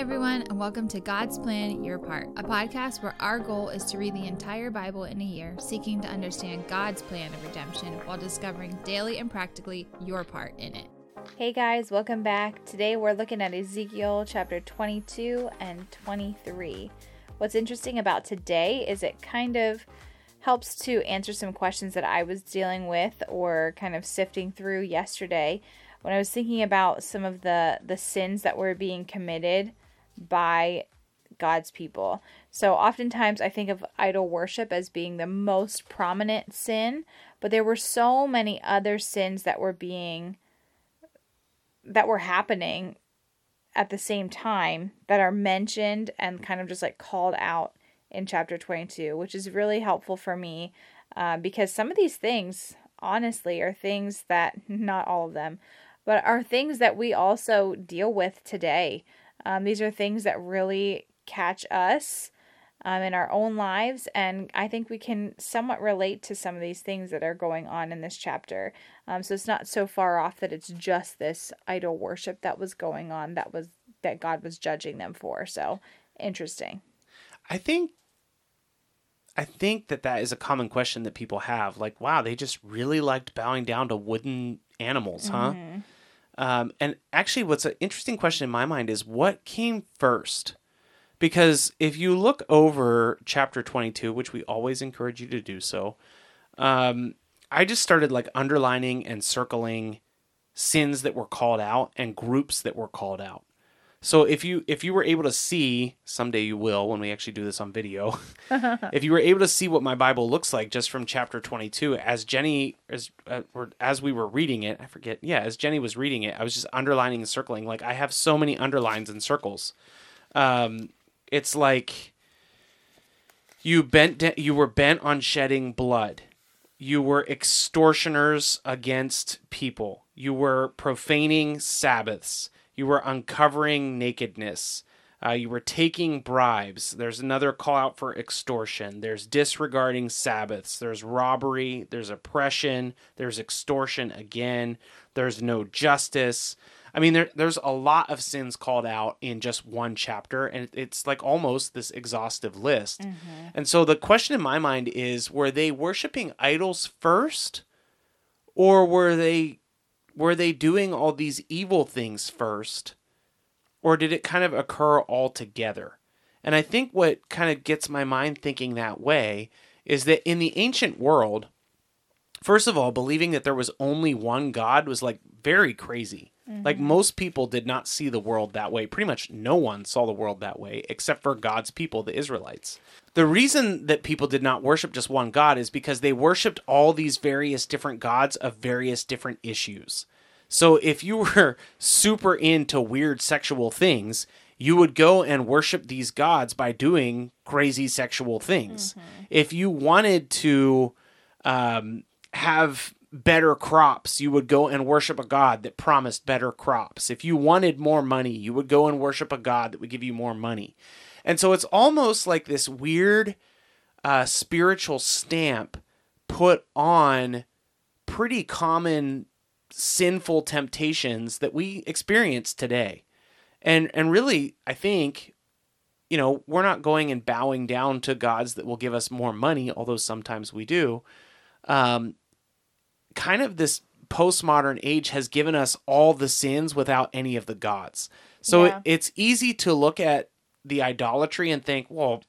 everyone, and welcome to God's Plan Your Part, a podcast where our goal is to read the entire Bible in a year, seeking to understand God's plan of redemption while discovering daily and practically your part in it. Hey guys, welcome back. Today we're looking at Ezekiel chapter 22 and 23. What's interesting about today is it kind of helps to answer some questions that I was dealing with or kind of sifting through yesterday when I was thinking about some of the the sins that were being committed by God's people. So oftentimes I think of idol worship as being the most prominent sin, but there were so many other sins that were being that were happening at the same time that are mentioned and kind of just like called out in chapter 22, which is really helpful for me uh, because some of these things, honestly, are things that, not all of them, but are things that we also deal with today. Um, these are things that really catch us um, in our own lives, and I think we can somewhat relate to some of these things that are going on in this chapter. Um, so it's not so far off that it's just this idol worship that was going on that was that God was judging them for. So interesting. I think I think that that is a common question that people have. Like, wow, they just really liked bowing down to wooden animals, huh? Mm-hmm. Um, and actually, what's an interesting question in my mind is what came first? Because if you look over chapter 22, which we always encourage you to do so, um, I just started like underlining and circling sins that were called out and groups that were called out. So if you if you were able to see someday you will when we actually do this on video, if you were able to see what my Bible looks like just from chapter 22 as Jenny as uh, or as we were reading it, I forget. Yeah, as Jenny was reading it, I was just underlining and circling like I have so many underlines and circles. Um it's like you bent de- you were bent on shedding blood. You were extortioners against people. You were profaning Sabbaths you were uncovering nakedness. Uh, you were taking bribes. There's another call out for extortion. There's disregarding Sabbaths. There's robbery. There's oppression. There's extortion again. There's no justice. I mean, there, there's a lot of sins called out in just one chapter, and it's like almost this exhaustive list. Mm-hmm. And so the question in my mind is were they worshiping idols first, or were they were they doing all these evil things first? Or did it kind of occur all together? And I think what kind of gets my mind thinking that way is that in the ancient world, first of all, believing that there was only one God was like very crazy. Mm-hmm. Like most people did not see the world that way. Pretty much no one saw the world that way except for God's people, the Israelites. The reason that people did not worship just one God is because they worshiped all these various different gods of various different issues. So if you were super into weird sexual things, you would go and worship these gods by doing crazy sexual things. Mm-hmm. If you wanted to um, have better crops, you would go and worship a god that promised better crops. If you wanted more money, you would go and worship a god that would give you more money. And so it's almost like this weird uh, spiritual stamp put on pretty common sinful temptations that we experience today. And and really, I think you know, we're not going and bowing down to gods that will give us more money, although sometimes we do. Um, kind of this postmodern age has given us all the sins without any of the gods. So yeah. it, it's easy to look at the idolatry and think, well,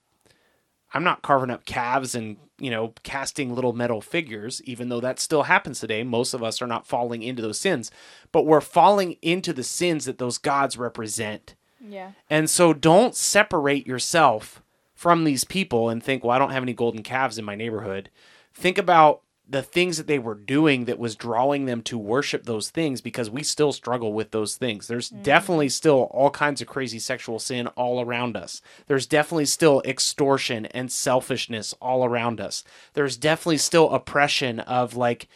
I'm not carving up calves and, you know, casting little metal figures, even though that still happens today. Most of us are not falling into those sins, but we're falling into the sins that those gods represent. Yeah. And so don't separate yourself from these people and think, well, I don't have any golden calves in my neighborhood. Think about the things that they were doing that was drawing them to worship those things because we still struggle with those things. There's mm. definitely still all kinds of crazy sexual sin all around us. There's definitely still extortion and selfishness all around us. There's definitely still oppression of like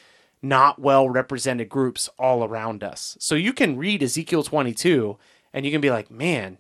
not well represented groups all around us. So you can read Ezekiel 22 and you can be like, man,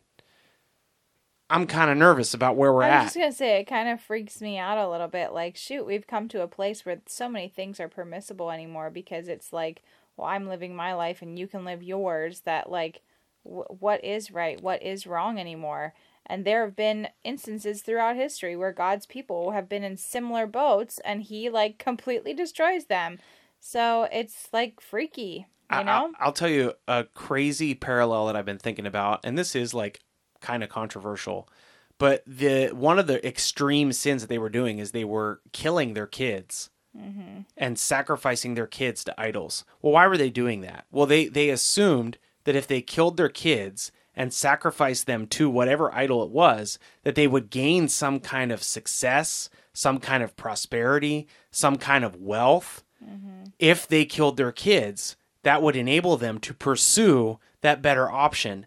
I'm kind of nervous about where we're I at. I was just gonna say it kind of freaks me out a little bit. Like, shoot, we've come to a place where so many things are permissible anymore because it's like, well, I'm living my life and you can live yours. That like, w- what is right, what is wrong anymore. And there have been instances throughout history where God's people have been in similar boats and he like completely destroys them. So it's like freaky, you know? I, will tell you a crazy parallel that I've been thinking about, and this is like kind of controversial, but the one of the extreme sins that they were doing is they were killing their kids mm-hmm. and sacrificing their kids to idols. Well, why were they doing that? Well, they they assumed that if they killed their kids and sacrificed them to whatever idol it was, that they would gain some kind of success, some kind of prosperity, some kind of wealth. Mm-hmm. If they killed their kids, that would enable them to pursue that better option.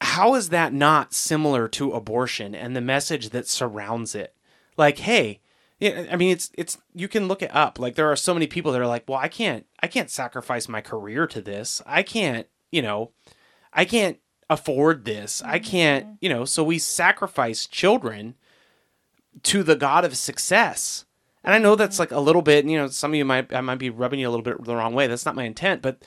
How is that not similar to abortion and the message that surrounds it? Like, hey, I mean, it's it's you can look it up. Like there are so many people that are like, well, I can't I can't sacrifice my career to this. I can't, you know, I can't afford this. I can't, mm-hmm. you know, so we sacrifice children to the god of success. And I know that's mm-hmm. like a little bit, you know, some of you might I might be rubbing you a little bit the wrong way. That's not my intent, but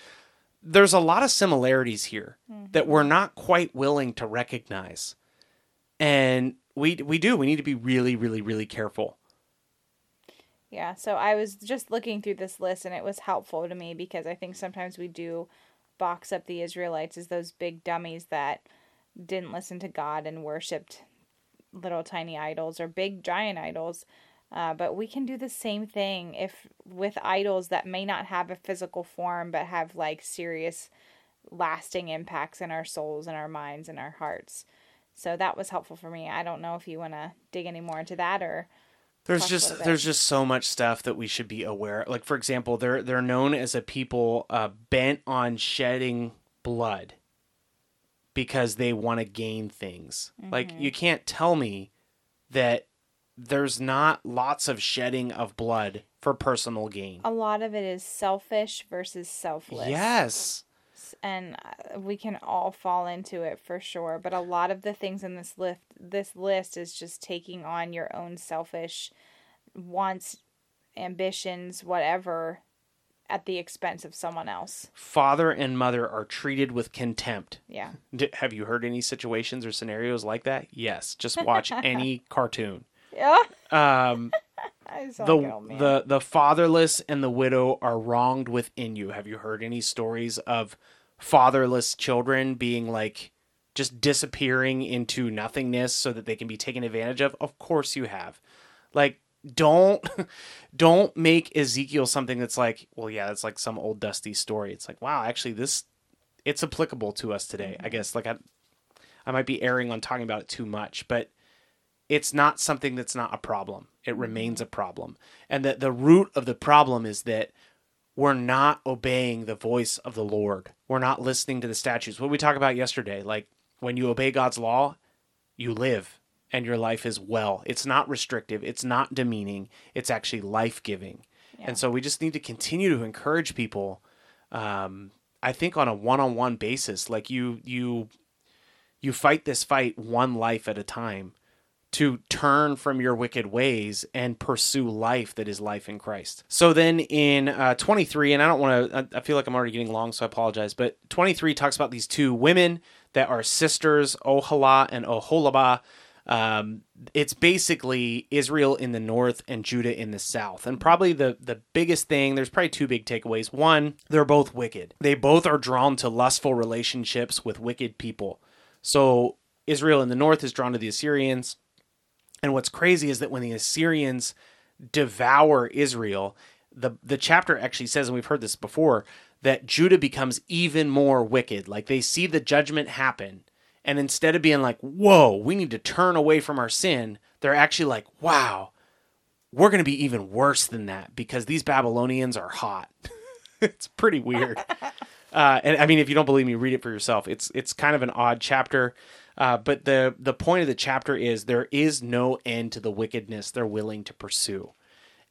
there's a lot of similarities here mm-hmm. that we're not quite willing to recognize. And we we do. We need to be really really really careful. Yeah, so I was just looking through this list and it was helpful to me because I think sometimes we do box up the Israelites as those big dummies that didn't listen to God and worshipped little tiny idols or big giant idols. Uh, but we can do the same thing if with idols that may not have a physical form but have like serious lasting impacts in our souls and our minds and our hearts. So that was helpful for me. I don't know if you want to dig any more into that or there's just there's just so much stuff that we should be aware. Like for example, they're they're known as a people uh, bent on shedding blood because they want to gain things. Mm-hmm. Like you can't tell me that there's not lots of shedding of blood for personal gain. A lot of it is selfish versus selfless. Yes. And uh, we can all fall into it for sure, but a lot of the things in this list this list is just taking on your own selfish wants, ambitions, whatever at the expense of someone else. Father and mother are treated with contempt. Yeah. have you heard any situations or scenarios like that? Yes. Just watch any cartoon. Yeah. Um, the the the fatherless and the widow are wronged within you. Have you heard any stories of fatherless children being like just disappearing into nothingness so that they can be taken advantage of? Of course you have. Like don't don't make Ezekiel something that's like, well yeah, it's like some old dusty story. It's like, wow, actually this it's applicable to us today. Mm-hmm. I guess like I I might be erring on talking about it too much, but it's not something that's not a problem. It remains a problem. And that the root of the problem is that we're not obeying the voice of the Lord. We're not listening to the statutes. What we talked about yesterday, like when you obey God's law, you live and your life is well. It's not restrictive, it's not demeaning, it's actually life giving. Yeah. And so we just need to continue to encourage people. Um, I think on a one-on-one basis, like you, you, you fight this fight one life at a time to turn from your wicked ways and pursue life that is life in Christ. So then in uh, 23, and I don't want to, I feel like I'm already getting long, so I apologize, but 23 talks about these two women that are sisters, Oholah and Oholibah. Um, it's basically Israel in the north and Judah in the south. And probably the, the biggest thing, there's probably two big takeaways. One, they're both wicked. They both are drawn to lustful relationships with wicked people. So Israel in the north is drawn to the Assyrians. And what's crazy is that when the Assyrians devour Israel, the the chapter actually says, and we've heard this before, that Judah becomes even more wicked. Like they see the judgment happen, and instead of being like, "Whoa, we need to turn away from our sin," they're actually like, "Wow, we're going to be even worse than that because these Babylonians are hot." it's pretty weird. Uh, and I mean, if you don't believe me, read it for yourself. It's it's kind of an odd chapter. Uh, but the the point of the chapter is there is no end to the wickedness they're willing to pursue,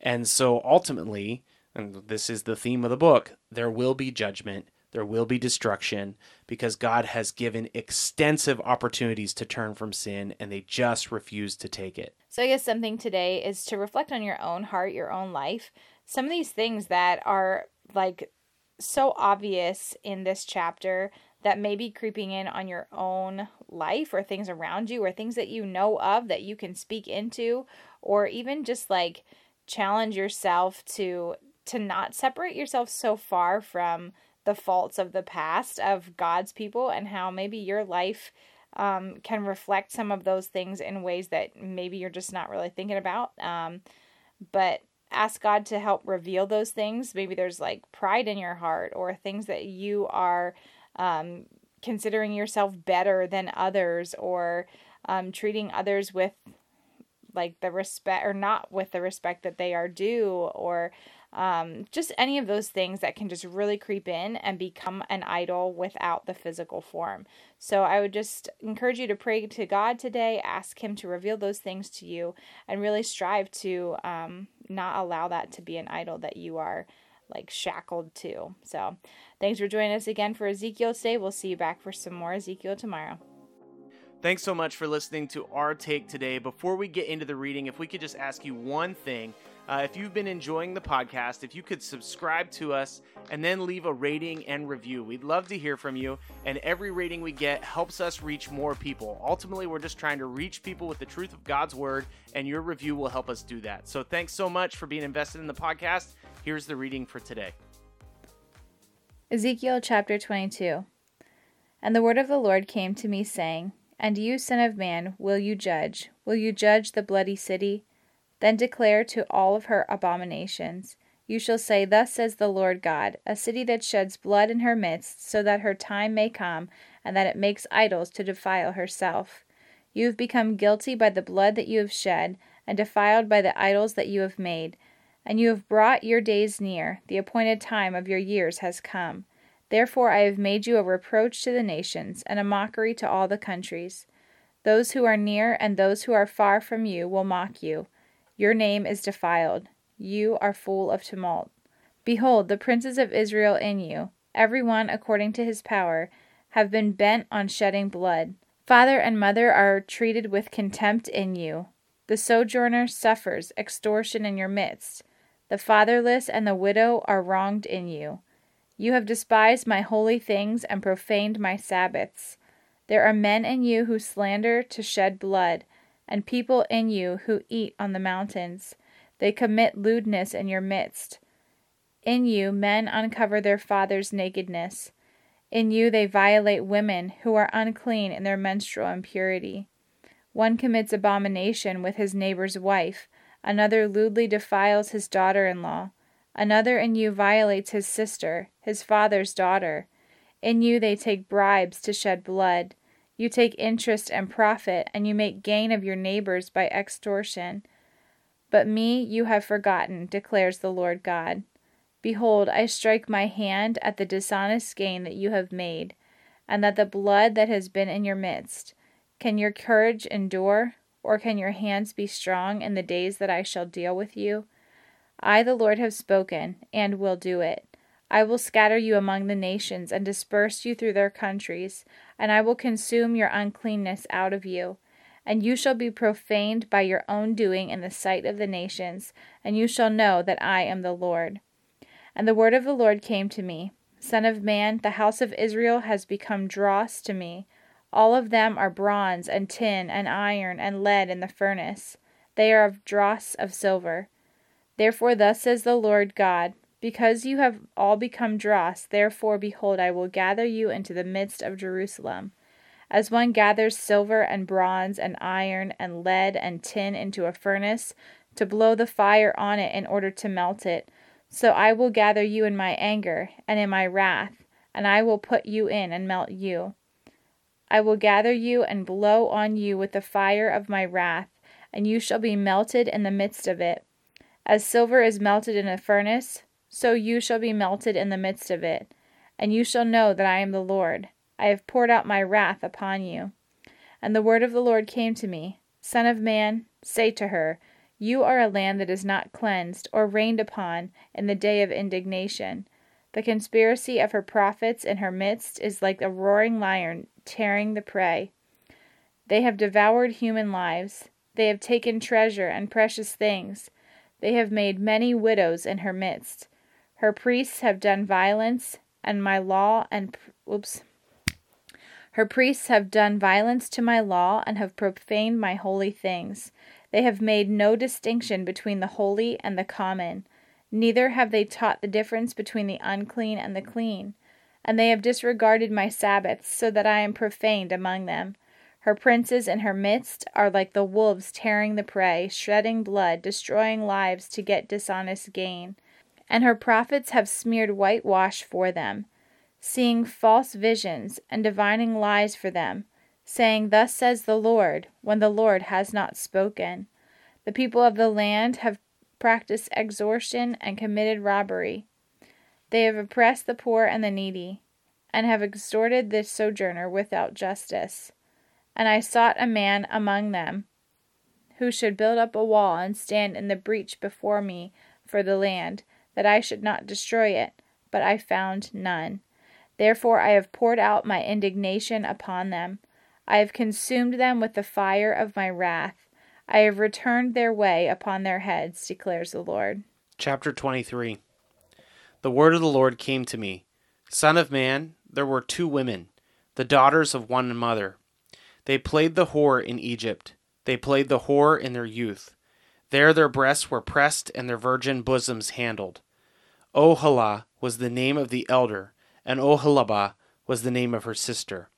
and so ultimately, and this is the theme of the book, there will be judgment, there will be destruction, because God has given extensive opportunities to turn from sin, and they just refuse to take it. So I guess something today is to reflect on your own heart, your own life. Some of these things that are like so obvious in this chapter that may be creeping in on your own life or things around you or things that you know of that you can speak into or even just like challenge yourself to to not separate yourself so far from the faults of the past of God's people and how maybe your life um, can reflect some of those things in ways that maybe you're just not really thinking about. Um, but ask God to help reveal those things. Maybe there's like pride in your heart or things that you are um, considering yourself better than others or um, treating others with like the respect or not with the respect that they are due or um, just any of those things that can just really creep in and become an idol without the physical form. So I would just encourage you to pray to God today, ask Him to reveal those things to you, and really strive to um, not allow that to be an idol that you are like shackled to. So thanks for joining us again for Ezekiel today. We'll see you back for some more Ezekiel tomorrow. Thanks so much for listening to our take today. Before we get into the reading, if we could just ask you one thing. Uh, if you've been enjoying the podcast, if you could subscribe to us and then leave a rating and review, we'd love to hear from you. And every rating we get helps us reach more people. Ultimately, we're just trying to reach people with the truth of God's word, and your review will help us do that. So thanks so much for being invested in the podcast. Here's the reading for today Ezekiel chapter 22. And the word of the Lord came to me, saying, And you, son of man, will you judge? Will you judge the bloody city? Then declare to all of her abominations. You shall say, Thus says the Lord God, a city that sheds blood in her midst, so that her time may come, and that it makes idols to defile herself. You have become guilty by the blood that you have shed, and defiled by the idols that you have made. And you have brought your days near, the appointed time of your years has come. Therefore I have made you a reproach to the nations, and a mockery to all the countries. Those who are near and those who are far from you will mock you. Your name is defiled. You are full of tumult. Behold, the princes of Israel in you, every one according to his power, have been bent on shedding blood. Father and mother are treated with contempt in you. The sojourner suffers extortion in your midst. The fatherless and the widow are wronged in you. You have despised my holy things and profaned my Sabbaths. There are men in you who slander to shed blood, and people in you who eat on the mountains. They commit lewdness in your midst. In you men uncover their father's nakedness. In you they violate women who are unclean in their menstrual impurity. One commits abomination with his neighbor's wife Another lewdly defiles his daughter in law. Another in you violates his sister, his father's daughter. In you they take bribes to shed blood. You take interest and profit, and you make gain of your neighbors by extortion. But me you have forgotten, declares the Lord God. Behold, I strike my hand at the dishonest gain that you have made, and at the blood that has been in your midst. Can your courage endure? Or can your hands be strong in the days that I shall deal with you? I, the Lord, have spoken, and will do it. I will scatter you among the nations, and disperse you through their countries, and I will consume your uncleanness out of you. And you shall be profaned by your own doing in the sight of the nations, and you shall know that I am the Lord. And the word of the Lord came to me Son of man, the house of Israel has become dross to me all of them are bronze and tin and iron and lead in the furnace. They are of dross of silver. Therefore, thus says the Lord God Because you have all become dross, therefore, behold, I will gather you into the midst of Jerusalem. As one gathers silver and bronze and iron and lead and tin into a furnace to blow the fire on it in order to melt it, so I will gather you in my anger and in my wrath, and I will put you in and melt you. I will gather you and blow on you with the fire of my wrath, and you shall be melted in the midst of it. As silver is melted in a furnace, so you shall be melted in the midst of it. And you shall know that I am the Lord. I have poured out my wrath upon you. And the word of the Lord came to me Son of man, say to her, You are a land that is not cleansed or rained upon in the day of indignation. The conspiracy of her prophets in her midst is like a roaring lion tearing the prey. They have devoured human lives. They have taken treasure and precious things. They have made many widows in her midst. Her priests have done violence, and my law and oops, Her priests have done violence to my law and have profaned my holy things. They have made no distinction between the holy and the common, neither have they taught the difference between the unclean and the clean. And they have disregarded my Sabbaths, so that I am profaned among them. Her princes in her midst are like the wolves tearing the prey, shedding blood, destroying lives to get dishonest gain. And her prophets have smeared whitewash for them, seeing false visions and divining lies for them saying, Thus says the Lord, when the Lord has not spoken. The people of the land have practiced extortion and committed robbery. They have oppressed the poor and the needy, and have extorted the sojourner without justice. And I sought a man among them who should build up a wall and stand in the breach before me for the land, that I should not destroy it, but I found none. Therefore I have poured out my indignation upon them I have consumed them with the fire of my wrath. I have returned their way upon their heads, declares the Lord. Chapter 23 The word of the Lord came to me Son of man, there were two women, the daughters of one mother. They played the whore in Egypt. They played the whore in their youth. There their breasts were pressed and their virgin bosoms handled. Oholah was the name of the elder, and Oholibah was the name of her sister.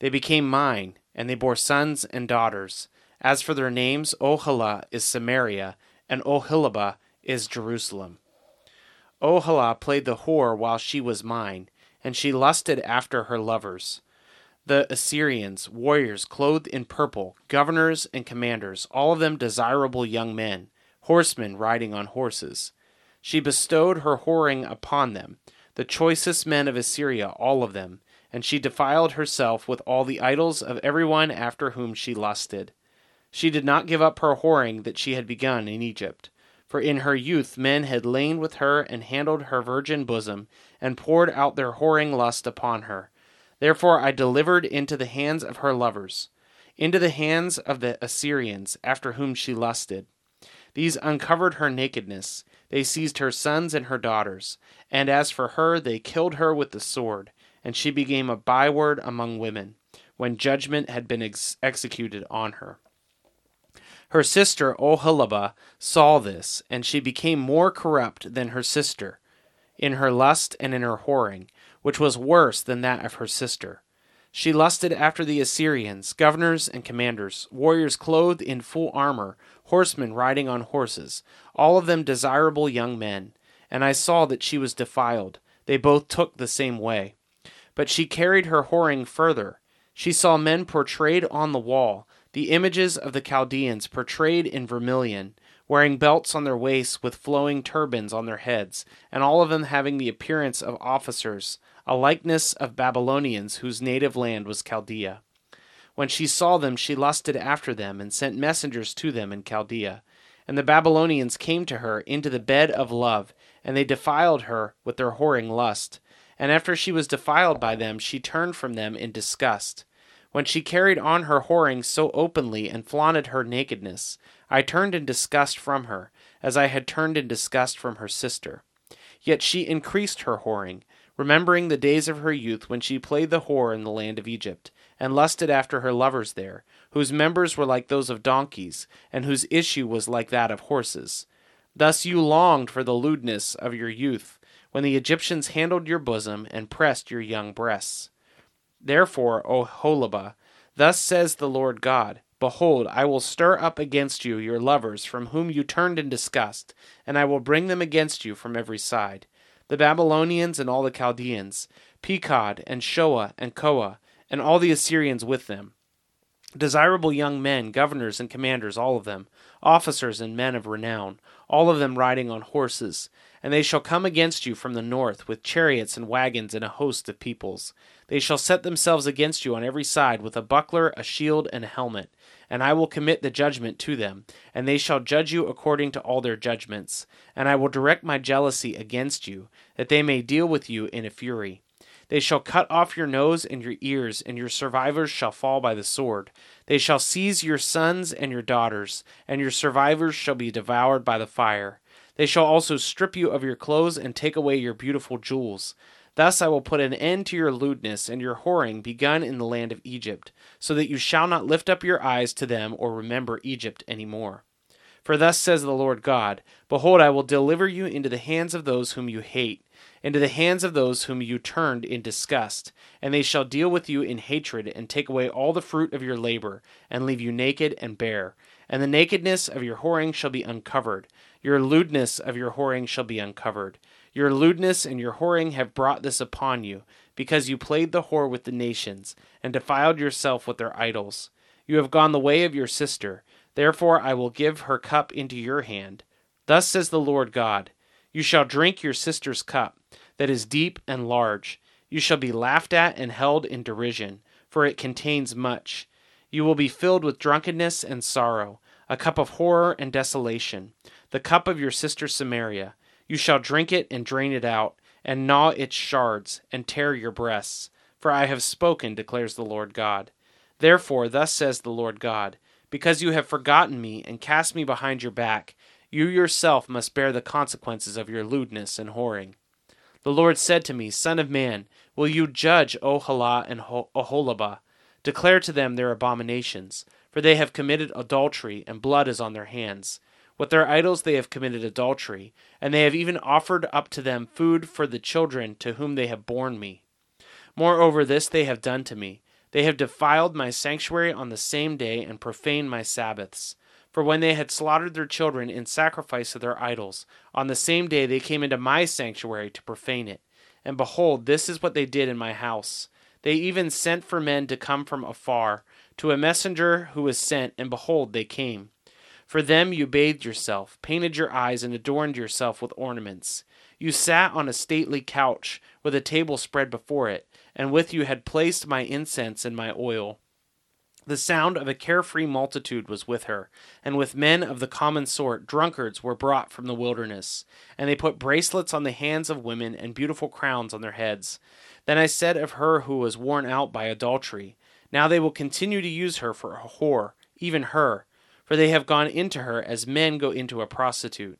They became mine, and they bore sons and daughters. As for their names, Oholah is Samaria, and Oholibah is Jerusalem. Oholah played the whore while she was mine, and she lusted after her lovers. The Assyrians, warriors clothed in purple, governors and commanders, all of them desirable young men, horsemen riding on horses. She bestowed her whoring upon them, the choicest men of Assyria, all of them, and she defiled herself with all the idols of everyone after whom she lusted. She did not give up her whoring that she had begun in Egypt. For in her youth men had lain with her and handled her virgin bosom, and poured out their whoring lust upon her. Therefore I delivered into the hands of her lovers, into the hands of the Assyrians, after whom she lusted. These uncovered her nakedness. They seized her sons and her daughters. And as for her, they killed her with the sword and she became a byword among women when judgment had been ex- executed on her. Her sister Oholibah saw this, and she became more corrupt than her sister, in her lust and in her whoring, which was worse than that of her sister. She lusted after the Assyrians, governors and commanders, warriors clothed in full armor, horsemen riding on horses, all of them desirable young men. And I saw that she was defiled. They both took the same way. But she carried her whoring further. She saw men portrayed on the wall, the images of the Chaldeans portrayed in vermilion, wearing belts on their waists with flowing turbans on their heads, and all of them having the appearance of officers, a likeness of Babylonians whose native land was Chaldea. When she saw them, she lusted after them, and sent messengers to them in Chaldea. And the Babylonians came to her into the bed of love, and they defiled her with their whoring lust. And after she was defiled by them, she turned from them in disgust. When she carried on her whoring so openly and flaunted her nakedness, I turned in disgust from her, as I had turned in disgust from her sister. Yet she increased her whoring, remembering the days of her youth when she played the whore in the land of Egypt, and lusted after her lovers there, whose members were like those of donkeys, and whose issue was like that of horses. Thus you longed for the lewdness of your youth when the Egyptians handled your bosom and pressed your young breasts. Therefore, O Oholibah, thus says the Lord God Behold, I will stir up against you your lovers from whom you turned in disgust, and I will bring them against you from every side the Babylonians and all the Chaldeans, Pekod and Shoa and Koa, and all the Assyrians with them. Desirable young men, governors and commanders, all of them, officers and men of renown, all of them riding on horses, and they shall come against you from the north with chariots and wagons and a host of peoples. They shall set themselves against you on every side with a buckler, a shield, and a helmet. And I will commit the judgment to them, and they shall judge you according to all their judgments. And I will direct my jealousy against you, that they may deal with you in a fury. They shall cut off your nose and your ears, and your survivors shall fall by the sword. They shall seize your sons and your daughters, and your survivors shall be devoured by the fire. They shall also strip you of your clothes and take away your beautiful jewels. Thus I will put an end to your lewdness and your whoring begun in the land of Egypt, so that you shall not lift up your eyes to them or remember Egypt any more. For thus says the Lord God Behold, I will deliver you into the hands of those whom you hate, into the hands of those whom you turned in disgust, and they shall deal with you in hatred, and take away all the fruit of your labor, and leave you naked and bare. And the nakedness of your whoring shall be uncovered, your lewdness of your whoring shall be uncovered. Your lewdness and your whoring have brought this upon you, because you played the whore with the nations, and defiled yourself with their idols. You have gone the way of your sister, therefore I will give her cup into your hand. Thus says the Lord God You shall drink your sister's cup, that is deep and large. You shall be laughed at and held in derision, for it contains much. You will be filled with drunkenness and sorrow, a cup of horror and desolation, the cup of your sister Samaria. You shall drink it and drain it out, and gnaw its shards, and tear your breasts. For I have spoken, declares the Lord God. Therefore, thus says the Lord God Because you have forgotten me and cast me behind your back, you yourself must bear the consequences of your lewdness and whoring. The Lord said to me, Son of man, will you judge Oholah and Oholibah? Declare to them their abominations, for they have committed adultery, and blood is on their hands. With their idols they have committed adultery, and they have even offered up to them food for the children to whom they have borne me. Moreover, this they have done to me. They have defiled my sanctuary on the same day and profaned my Sabbaths. For when they had slaughtered their children in sacrifice to their idols, on the same day they came into my sanctuary to profane it. And behold, this is what they did in my house. They even sent for men to come from afar, to a messenger who was sent, and behold, they came. For them you bathed yourself, painted your eyes, and adorned yourself with ornaments. You sat on a stately couch, with a table spread before it, and with you had placed my incense and my oil. The sound of a carefree multitude was with her, and with men of the common sort, drunkards were brought from the wilderness. And they put bracelets on the hands of women, and beautiful crowns on their heads. Then I said of her who was worn out by adultery, Now they will continue to use her for a whore, even her for they have gone into her as men go into a prostitute.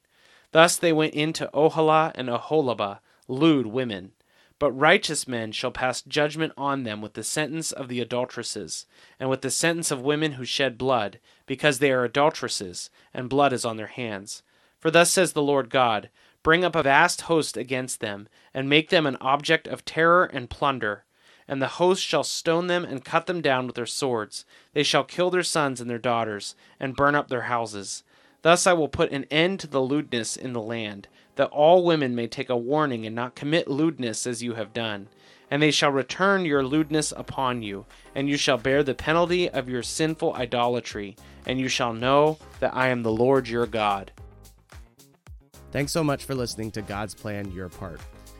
Thus they went into Oholah and Oholibah, lewd women. But righteous men shall pass judgment on them with the sentence of the adulteresses, and with the sentence of women who shed blood, because they are adulteresses, and blood is on their hands. For thus says the Lord God Bring up a vast host against them, and make them an object of terror and plunder and the host shall stone them and cut them down with their swords. They shall kill their sons and their daughters, and burn up their houses. Thus I will put an end to the lewdness in the land, that all women may take a warning and not commit lewdness as you have done. And they shall return your lewdness upon you, and you shall bear the penalty of your sinful idolatry, and you shall know that I am the Lord your God. Thanks so much for listening to God's Plan Your Part.